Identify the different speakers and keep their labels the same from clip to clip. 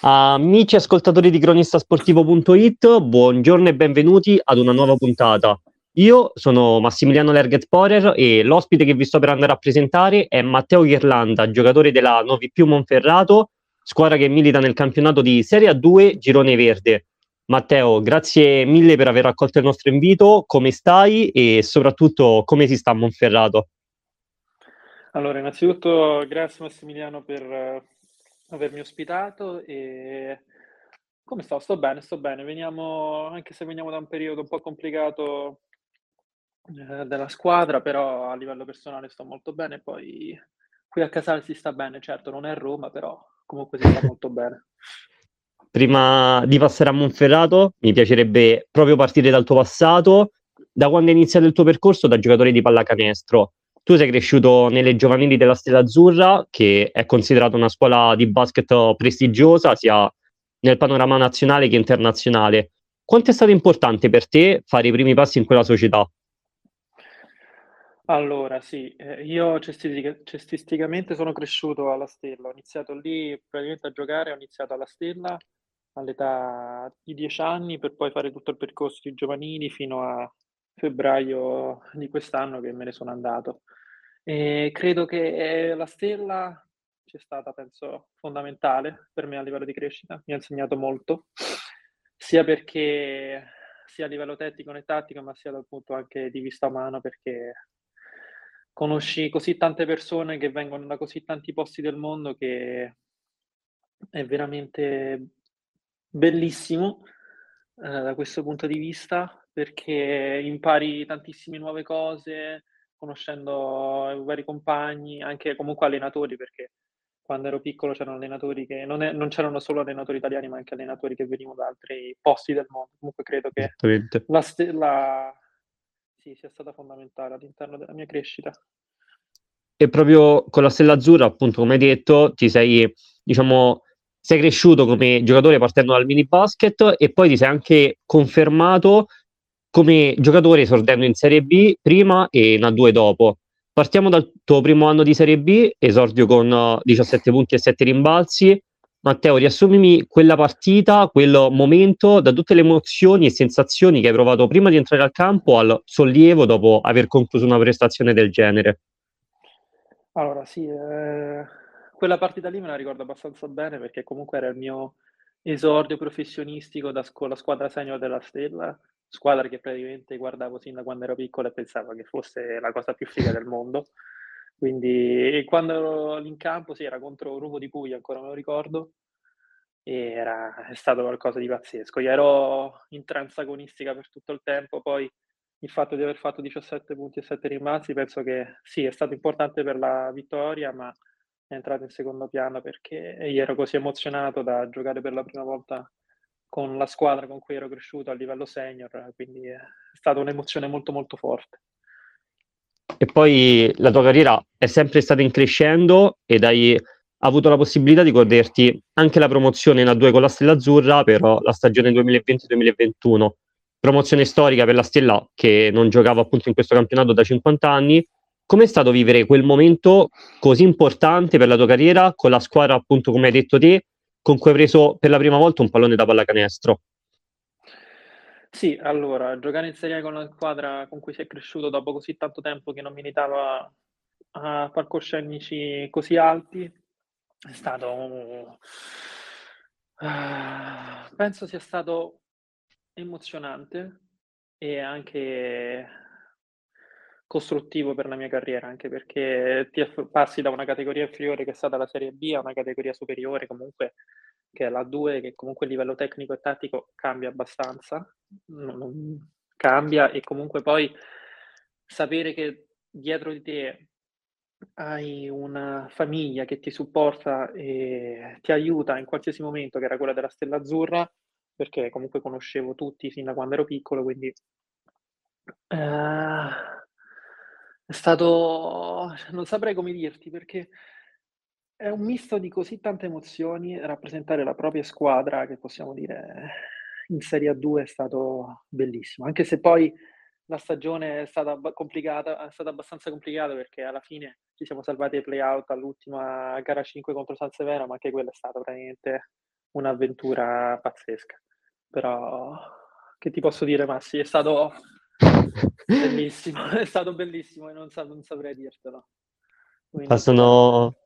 Speaker 1: Amici ascoltatori di cronistasportivo.it, buongiorno e benvenuti ad una nuova puntata. Io sono Massimiliano Lerget Porer e l'ospite che vi sto per andare a presentare è Matteo Ghirlanda, giocatore della Novi Più Monferrato, squadra che milita nel campionato di Serie A2 Girone Verde. Matteo, grazie mille per aver accolto il nostro invito, come stai e soprattutto come si sta a Monferrato?
Speaker 2: Allora, innanzitutto grazie Massimiliano per uh, avermi ospitato e come sto? Sto bene, sto bene. Veniamo, anche se veniamo da un periodo un po' complicato eh, della squadra, però a livello personale sto molto bene. Poi qui a Casale si sta bene, certo non è Roma, però comunque si sta molto bene.
Speaker 1: Prima di passare a Monferrato, mi piacerebbe proprio partire dal tuo passato. Da quando è iniziato il tuo percorso da giocatore di pallacanestro? Tu sei cresciuto nelle giovanili della Stella Azzurra, che è considerata una scuola di basket prestigiosa sia nel panorama nazionale che internazionale. Quanto è stato importante per te fare i primi passi in quella società?
Speaker 2: Allora, sì, eh, io cestistica- cestisticamente sono cresciuto alla Stella, ho iniziato lì praticamente a giocare, ho iniziato alla Stella all'età di 10 anni per poi fare tutto il percorso di giovanili fino a febbraio di quest'anno che me ne sono andato. E credo che la Stella sia stata, penso, fondamentale per me a livello di crescita, mi ha insegnato molto, sia perché sia a livello tecnico e tattico, ma sia dal punto anche di vista umano, perché conosci così tante persone che vengono da così tanti posti del mondo che è veramente bellissimo eh, da questo punto di vista perché impari tantissime nuove cose conoscendo i vari compagni, anche comunque allenatori perché quando ero piccolo c'erano allenatori che non, è, non, c'erano solo allenatori italiani ma anche allenatori che venivano da altri posti del mondo comunque credo che la, stella sì, sia stata fondamentale all'interno della mia crescita.
Speaker 1: E proprio con la Stella Azzurra, appunto, come hai detto, ti sei, diciamo, sei cresciuto come giocatore partendo dal mini basket e poi ti sei anche confermato come giocatore esordendo in Serie B prima e in A2 dopo. Partiamo dal tuo primo anno di Serie B, esordio con 17 punti e 7 rimbalzi, Matteo, riassumimi quella partita, quel momento, da tutte le emozioni e sensazioni che hai provato prima di entrare al campo al sollievo dopo aver concluso una prestazione del genere.
Speaker 2: Allora, sì, eh, quella partita lì me la ricordo abbastanza bene perché comunque era il mio esordio professionistico da, con la squadra senior della Stella, squadra che praticamente guardavo sin da quando ero piccolo e pensavo che fosse la cosa più figa del mondo. Quindi quando ero in campo, sì, era contro Ruvo di Puglia, ancora me lo ricordo, e era, è stato qualcosa di pazzesco. Io ero in trance agonistica per tutto il tempo, poi il fatto di aver fatto 17 punti e 7 rimbalzi penso che sì, è stato importante per la vittoria, ma è entrato in secondo piano perché io ero così emozionato da giocare per la prima volta con la squadra con cui ero cresciuto a livello senior, quindi è stata un'emozione molto molto forte
Speaker 1: e poi la tua carriera è sempre stata in crescendo ed hai avuto la possibilità di goderti anche la promozione in A2 con la Stella Azzurra per la stagione 2020-2021. Promozione storica per la Stella che non giocava appunto in questo campionato da 50 anni. Com'è stato vivere quel momento così importante per la tua carriera con la squadra appunto come hai detto te, con cui hai preso per la prima volta un pallone da pallacanestro?
Speaker 2: Sì, allora, giocare in Serie A con una squadra con cui si è cresciuto dopo così tanto tempo che non militava a palcoscenici così alti è stato uh, penso sia stato emozionante e anche costruttivo per la mia carriera, anche perché ti passi da una categoria inferiore che è stata la Serie B a una categoria superiore comunque che è la 2, che comunque a livello tecnico e tattico cambia abbastanza, non, cambia e comunque poi sapere che dietro di te hai una famiglia che ti supporta e ti aiuta in qualsiasi momento, che era quella della Stella Azzurra, perché comunque conoscevo tutti fin da quando ero piccolo, quindi eh, è stato, non saprei come dirti, perché è un misto di così tante emozioni, rappresentare la propria squadra, che possiamo dire in Serie A2 è stato bellissimo, anche se poi la stagione è stata complicata, è stata abbastanza complicata perché alla fine ci siamo salvati ai play-out all'ultima gara 5 contro San Severo, ma anche quella è stata praticamente un'avventura pazzesca. Però che ti posso dire Massi, è stato bellissimo, è stato bellissimo e non, sa- non saprei dirtelo.
Speaker 1: Quindi, Passano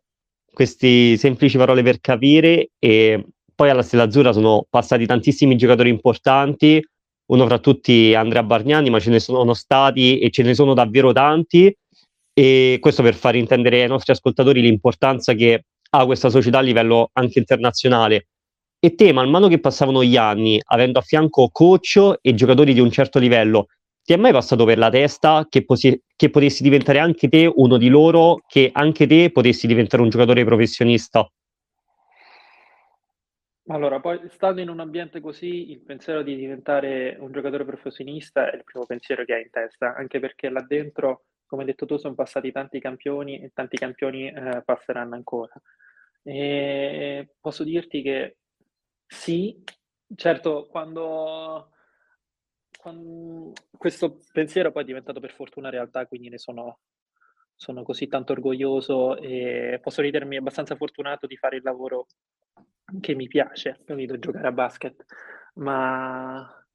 Speaker 1: queste semplici parole per capire e poi alla Stella Azzurra sono passati tantissimi giocatori importanti, uno fra tutti Andrea Bargnani, ma ce ne sono stati e ce ne sono davvero tanti e questo per far intendere ai nostri ascoltatori l'importanza che ha questa società a livello anche internazionale. E te, man mano che passavano gli anni, avendo a fianco coach e giocatori di un certo livello, ti è mai passato per la testa che, posi- che potessi diventare anche te uno di loro, che anche te potessi diventare un giocatore professionista?
Speaker 2: Allora, poi stando in un ambiente così, il pensiero di diventare un giocatore professionista è il primo pensiero che hai in testa, anche perché là dentro, come hai detto tu, sono passati tanti campioni e tanti campioni eh, passeranno ancora. E posso dirti che sì, certo, quando, questo pensiero poi è diventato per fortuna realtà, quindi ne sono, sono così tanto orgoglioso e posso ritenermi abbastanza fortunato di fare il lavoro che mi piace, capito, giocare a basket, ma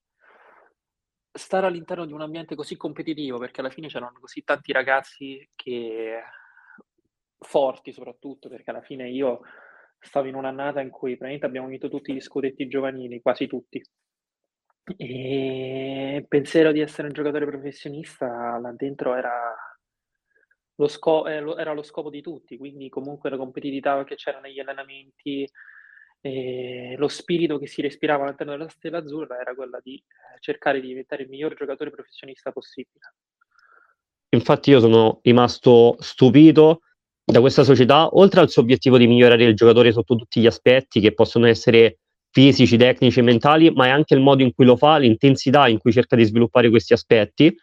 Speaker 2: stare all'interno di un ambiente così competitivo, perché alla fine c'erano così tanti ragazzi che forti soprattutto, perché alla fine io stavo in un'annata in cui praticamente abbiamo vinto tutti gli scudetti giovanili, quasi tutti. E il pensiero di essere un giocatore professionista là dentro era lo, sco- eh, era lo scopo di tutti, quindi comunque la competitività che c'era negli allenamenti, e lo spirito che si respirava all'interno della Stella Azzurra era quella di eh, cercare di diventare il miglior giocatore professionista possibile.
Speaker 1: Infatti io sono rimasto stupito da questa società, oltre al suo obiettivo di migliorare il giocatore sotto tutti gli aspetti che possono essere fisici, tecnici mentali, ma è anche il modo in cui lo fa, l'intensità in cui cerca di sviluppare questi aspetti.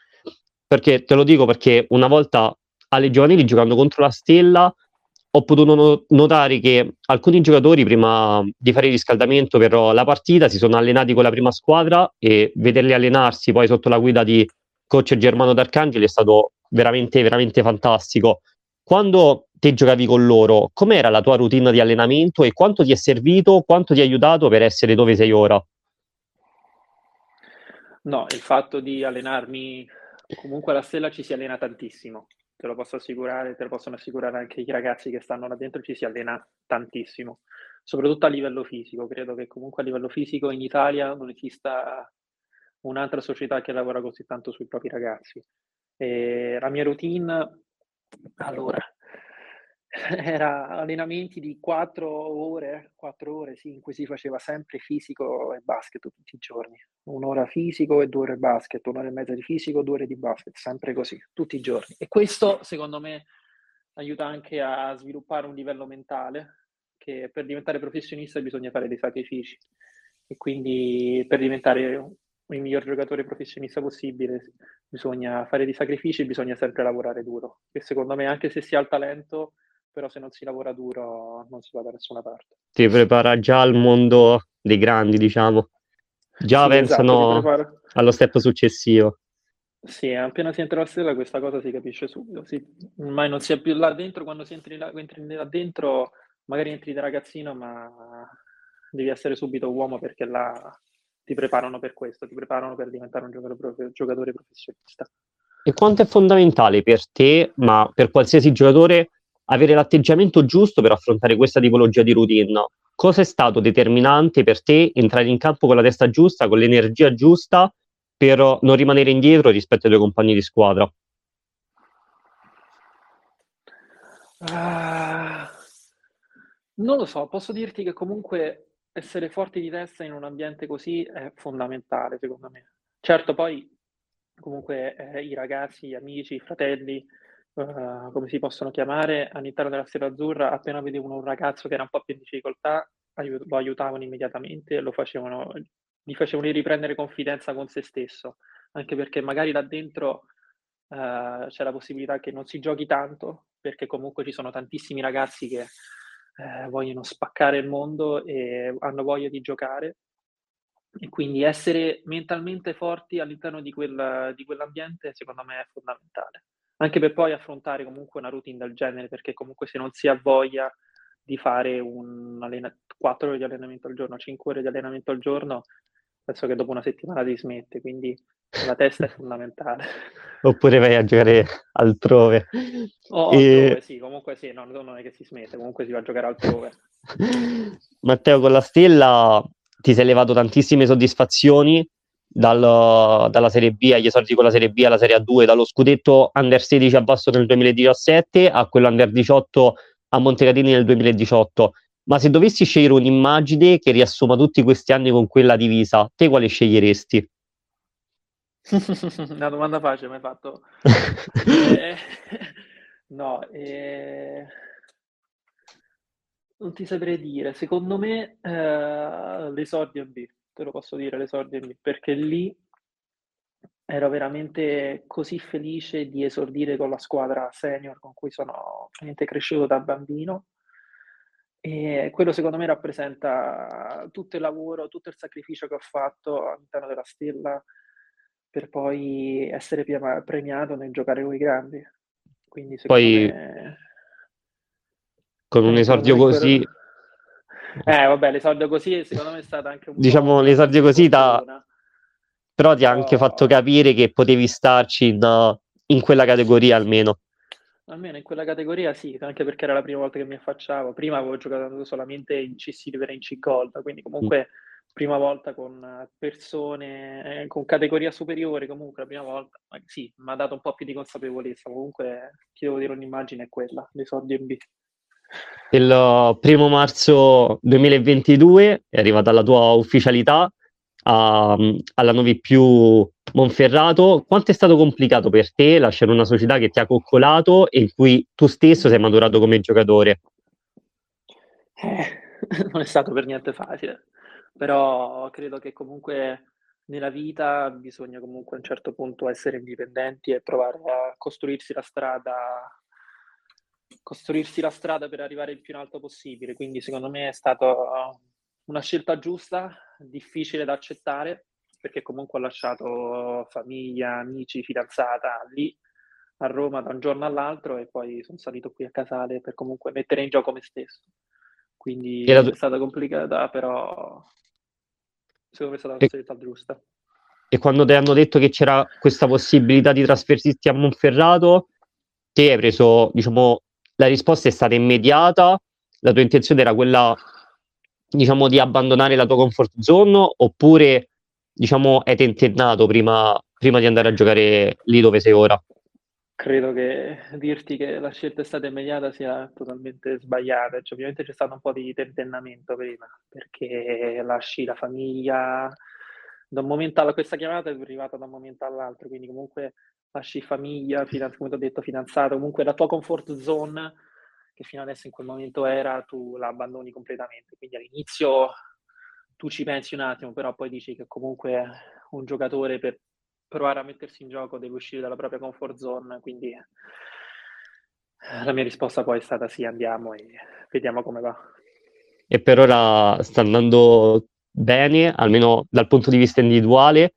Speaker 1: Perché te lo dico perché una volta alle giovanili giocando contro la Stella ho potuto no- notare che alcuni giocatori prima di fare il riscaldamento per la partita si sono allenati con la prima squadra e vederli allenarsi poi sotto la guida di coach Germano D'Arcangeli è stato veramente veramente fantastico. Quando te giocavi con loro, com'era la tua routine di allenamento e quanto ti è servito, quanto ti ha aiutato per essere dove sei ora?
Speaker 2: No, il fatto di allenarmi, comunque alla Stella ci si allena tantissimo, te lo posso assicurare, te lo possono assicurare anche i ragazzi che stanno là dentro, ci si allena tantissimo, soprattutto a livello fisico. Credo che comunque a livello fisico in Italia non esista un'altra società che lavora così tanto sui propri ragazzi. E la mia routine allora, era allenamenti di quattro ore, quattro ore sì, in cui si faceva sempre fisico e basket tutti i giorni. Un'ora fisico e due ore basket, un'ora e mezza di fisico, due ore di basket, sempre così, tutti i giorni. E questo, secondo me, aiuta anche a sviluppare un livello mentale, che per diventare professionista bisogna fare dei sacrifici. E quindi per diventare il miglior giocatore professionista possibile, bisogna fare dei sacrifici bisogna sempre lavorare duro. E secondo me, anche se si ha il talento, però se non si lavora duro non si va da nessuna parte.
Speaker 1: Ti prepara già al mondo dei grandi, diciamo. Già sì, pensano esatto, allo step successivo.
Speaker 2: Sì, appena si entra la stella questa cosa si capisce subito. Si, ormai non si è più là dentro, quando si entri là, entri là dentro magari entri da ragazzino, ma devi essere subito uomo perché là ti preparano per questo, ti preparano per diventare un giocatore, giocatore professionista.
Speaker 1: E quanto è fondamentale per te, ma per qualsiasi giocatore, avere l'atteggiamento giusto per affrontare questa tipologia di routine? Cosa è stato determinante per te entrare in campo con la testa giusta, con l'energia giusta, per non rimanere indietro rispetto ai tuoi compagni di squadra?
Speaker 2: Uh, non lo so, posso dirti che comunque essere forti di testa in un ambiente così è fondamentale, secondo me. Certo, poi comunque eh, i ragazzi, gli amici, i fratelli, uh, come si possono chiamare, all'interno della Sera Azzurra, appena vedevano un ragazzo che era un po' più in difficoltà, aiut- lo aiutavano immediatamente, lo facevano, gli facevano riprendere confidenza con se stesso, anche perché magari là dentro uh, c'è la possibilità che non si giochi tanto, perché comunque ci sono tantissimi ragazzi che eh, vogliono spaccare il mondo e hanno voglia di giocare. E quindi essere mentalmente forti all'interno di, quel, di quell'ambiente secondo me è fondamentale. Anche per poi affrontare comunque una routine del genere, perché comunque se non si ha voglia di fare un allena- 4 ore di allenamento al giorno, 5 ore di allenamento al giorno, penso che dopo una settimana ti smette, quindi la testa è fondamentale.
Speaker 1: Oppure vai a giocare altrove.
Speaker 2: O e... altrove, sì, comunque sì, no, non è che si smette, comunque si va a giocare altrove.
Speaker 1: Matteo, con la Stella ti sei levato tantissime soddisfazioni dal, dalla Serie B agli esordi con la Serie B alla Serie A2, dallo scudetto Under 16 a Basso nel 2017 a quello Under 18 a Montecatini nel 2018. Ma se dovessi scegliere un'immagine che riassuma tutti questi anni con quella divisa, te quale sceglieresti?
Speaker 2: Una domanda facile mi hai fatto. eh, no, eh, non ti saprei dire. Secondo me eh, l'esordio B, te lo posso dire, l'esordio B, perché lì ero veramente così felice di esordire con la squadra senior con cui sono cresciuto da bambino. E quello secondo me rappresenta tutto il lavoro, tutto il sacrificio che ho fatto all'interno della stella per poi essere premiato nel giocare con i grandi. Quindi poi me...
Speaker 1: con un esordio così...
Speaker 2: Eh vabbè, l'esordio così secondo me è stato anche un
Speaker 1: diciamo, l'esordio così da... Però ti ha anche fatto capire che potevi starci in, in quella categoria almeno.
Speaker 2: Almeno in quella categoria sì, anche perché era la prima volta che mi affacciavo. Prima avevo giocato solamente in C-Silver e in C-Gold, quindi comunque mm prima volta con persone, eh, con categoria superiore comunque, la prima volta, ma sì, mi ha dato un po' più di consapevolezza, comunque ti devo dire un'immagine è quella, l'esordio in B.
Speaker 1: Il primo marzo 2022 è arrivata la tua ufficialità a, alla Novi più Monferrato. Quanto è stato complicato per te lasciare una società che ti ha coccolato e in cui tu stesso sei maturato come giocatore?
Speaker 2: Eh, non è stato per niente facile però credo che comunque nella vita bisogna comunque a un certo punto essere indipendenti e provare a costruirsi la strada costruirsi la strada per arrivare il più in alto possibile quindi secondo me è stata una scelta giusta difficile da accettare perché comunque ho lasciato famiglia, amici, fidanzata lì a Roma da un giorno all'altro e poi sono salito qui a Casale per comunque mettere in gioco me stesso quindi è stata complicata però secondo me è stata la scelta giusta.
Speaker 1: E quando ti hanno detto che c'era questa possibilità di trasferirti a Monferrato, te hai preso, diciamo, la risposta è stata immediata, la tua intenzione era quella, diciamo, di abbandonare la tua comfort zone oppure, diciamo, hai tentennato prima, prima di andare a giocare lì dove sei ora?
Speaker 2: Credo che dirti che la scelta è stata immediata sia totalmente sbagliata. Cioè, ovviamente c'è stato un po' di tentennamento prima, perché lasci la famiglia da un momento alla questa chiamata è arrivata da un momento all'altro, quindi comunque lasci famiglia, fidanz- come ti ho detto, fidanzato, comunque la tua comfort zone che fino adesso in quel momento era, tu la abbandoni completamente. Quindi all'inizio tu ci pensi un attimo, però poi dici che comunque un giocatore per provare a mettersi in gioco deve uscire dalla propria comfort zone, quindi eh, la mia risposta poi è stata sì, andiamo e vediamo come va.
Speaker 1: E per ora sta andando bene, almeno dal punto di vista individuale,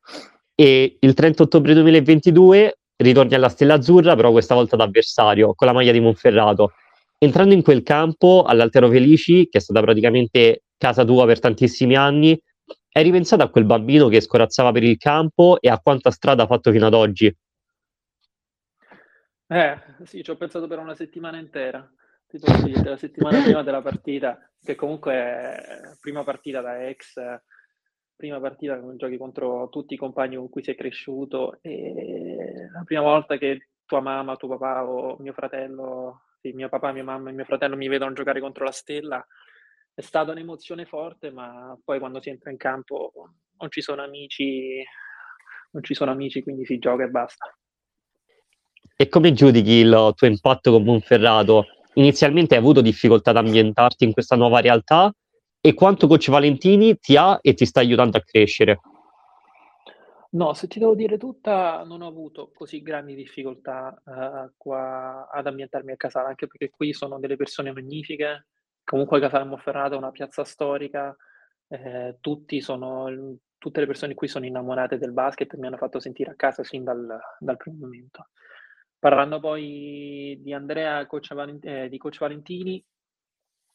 Speaker 1: e il 30 ottobre 2022 ritorni alla Stella Azzurra, però questa volta da avversario, con la maglia di Monferrato. Entrando in quel campo, all'Altero Felici, che è stata praticamente casa tua per tantissimi anni, hai ripensato a quel bambino che scorazzava per il campo e a quanta strada ha fatto fino ad oggi?
Speaker 2: Eh, sì, ci ho pensato per una settimana intera. Ti posso dire, la settimana prima della partita, che comunque è prima partita da ex, prima partita che giochi contro tutti i compagni con cui sei cresciuto e la prima volta che tua mamma, tuo papà o mio fratello, sì, mio papà, mia mamma e mio fratello mi vedono giocare contro la Stella, è stata un'emozione forte, ma poi quando si entra in campo non ci sono amici, non ci sono amici, quindi si gioca e basta.
Speaker 1: E come giudichi il tuo impatto con Monferrato? Inizialmente hai avuto difficoltà ad ambientarti in questa nuova realtà e quanto coach Valentini ti ha e ti sta aiutando a crescere?
Speaker 2: No, se ti devo dire tutta, non ho avuto così grandi difficoltà uh, qua ad ambientarmi a casa, anche perché qui sono delle persone magnifiche, Comunque Casale Monferrato è una piazza storica, eh, sono, tutte le persone qui sono innamorate del basket e mi hanno fatto sentire a casa sin dal, dal primo momento. Parlando poi di Andrea, coach Valent- eh, di coach Valentini,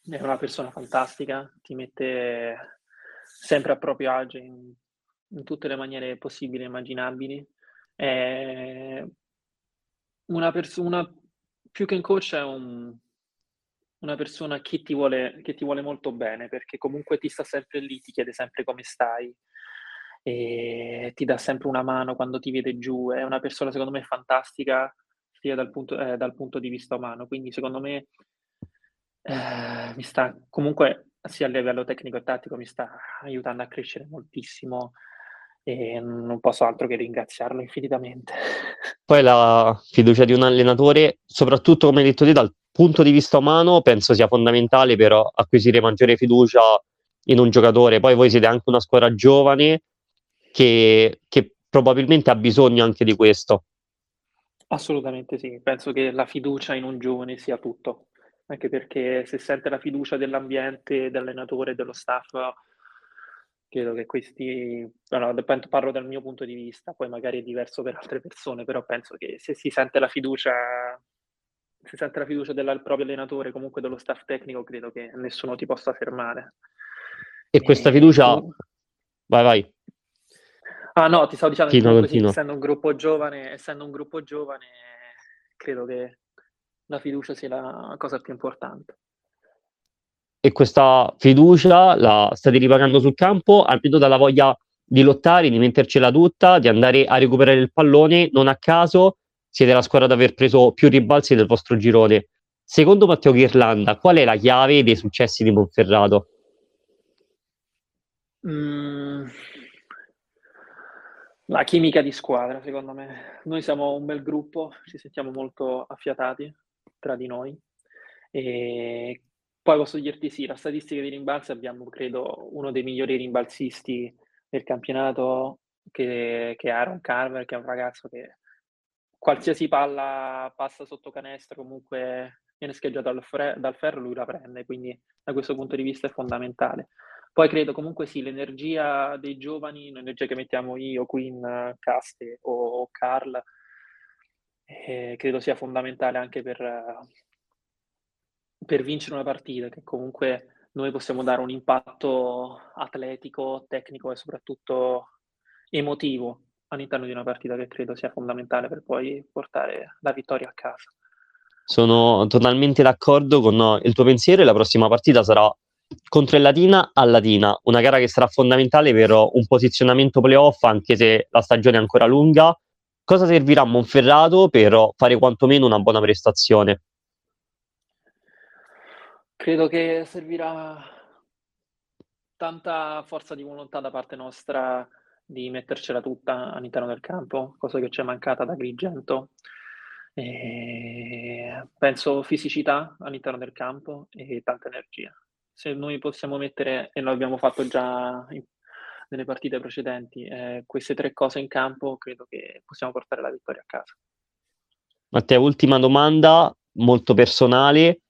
Speaker 2: è una persona fantastica, ti mette sempre a proprio agio in, in tutte le maniere possibili e immaginabili. È una persona, più che un coach, è un, una persona che ti, vuole, che ti vuole molto bene, perché comunque ti sta sempre lì, ti chiede sempre come stai, e ti dà sempre una mano quando ti vede giù. È una persona, secondo me, fantastica sia dal punto, eh, dal punto di vista umano. Quindi, secondo me, eh, mi sta comunque sia a livello tecnico e tattico mi sta aiutando a crescere moltissimo e non posso altro che ringraziarlo infinitamente.
Speaker 1: Poi la fiducia di un allenatore, soprattutto come hai detto te, dal punto di vista umano, penso sia fondamentale per acquisire maggiore fiducia in un giocatore. Poi voi siete anche una squadra giovane che, che probabilmente ha bisogno anche di questo.
Speaker 2: Assolutamente sì, penso che la fiducia in un giovane sia tutto, anche perché se sente la fiducia dell'ambiente, dell'allenatore, dello staff, credo che questi, no, parlo dal mio punto di vista, poi magari è diverso per altre persone, però penso che se si sente la fiducia, se sente la fiducia del proprio allenatore, comunque dello staff tecnico, credo che nessuno ti possa fermare.
Speaker 1: E questa fiducia... Vai, vai.
Speaker 2: Ah no, ti stavo dicendo che così, essendo un gruppo giovane, essendo un gruppo giovane, credo che la fiducia sia la cosa più importante.
Speaker 1: E questa fiducia la state ripagando sul campo, almeno dalla voglia di lottare, di mettercela tutta, di andare a recuperare il pallone, non a caso siete la squadra ad aver preso più ribalzi del vostro girone. Secondo Matteo Ghirlanda, qual è la chiave dei successi di Monferrato?
Speaker 2: Mm, la chimica di squadra, secondo me. Noi siamo un bel gruppo, ci sentiamo molto affiatati tra di noi. E poi posso dirti sì, la statistica di rimbalzi abbiamo, credo, uno dei migliori rimbalzisti del campionato, che, che è Aaron Carver, che è un ragazzo che qualsiasi palla passa sotto canestro, comunque viene scheggiato dal, fre- dal ferro, lui la prende, quindi da questo punto di vista è fondamentale. Poi credo comunque sì, l'energia dei giovani, l'energia che mettiamo io, Queen, Caste o Carl, eh, credo sia fondamentale anche per, per vincere una partita, che comunque noi possiamo dare un impatto atletico, tecnico e soprattutto emotivo all'interno di una partita che credo sia fondamentale per poi portare la vittoria a casa.
Speaker 1: Sono totalmente d'accordo con il tuo pensiero e la prossima partita sarà contro il Latina a Latina, una gara che sarà fondamentale per un posizionamento playoff, anche se la stagione è ancora lunga. Cosa servirà a Monferrato per fare quantomeno una buona prestazione?
Speaker 2: Credo che servirà tanta forza di volontà da parte nostra di mettercela tutta all'interno del campo, cosa che ci è mancata da Grigento. E penso fisicità all'interno del campo e tanta energia se noi possiamo mettere, e lo abbiamo fatto già in, nelle partite precedenti, eh, queste tre cose in campo, credo che possiamo portare la vittoria a casa.
Speaker 1: Matteo, ultima domanda, molto personale.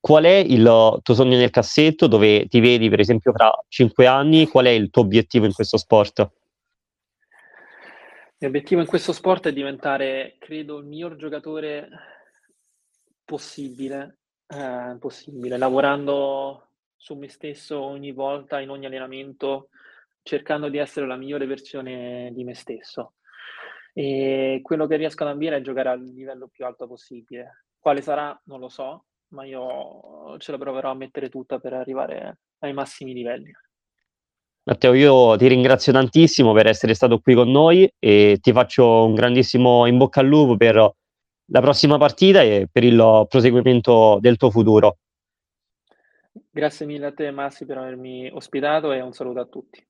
Speaker 1: Qual è il tuo sogno nel cassetto? Dove ti vedi, per esempio, fra cinque anni? Qual è il tuo obiettivo in questo sport?
Speaker 2: Il mio obiettivo in questo sport è diventare, credo, il miglior giocatore possibile, eh, possibile lavorando su me stesso ogni volta, in ogni allenamento, cercando di essere la migliore versione di me stesso. E quello che riesco ad ambire è giocare al livello più alto possibile. Quale sarà non lo so, ma io ce la proverò a mettere tutta per arrivare ai massimi livelli.
Speaker 1: Matteo, io ti ringrazio tantissimo per essere stato qui con noi e ti faccio un grandissimo in bocca al lupo per la prossima partita e per il proseguimento del tuo futuro.
Speaker 2: Grazie mille a te Massi per avermi ospitato e un saluto a tutti.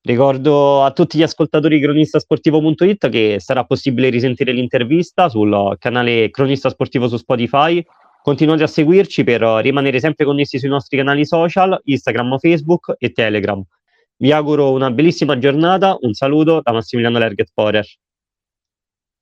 Speaker 1: Ricordo a tutti gli ascoltatori di cronistasportivo.it che sarà possibile risentire l'intervista sul canale Cronista Sportivo su Spotify. Continuate a seguirci per rimanere sempre connessi sui nostri canali social, Instagram, Facebook e Telegram. Vi auguro una bellissima giornata, un saluto da Massimiliano Lerget Forer.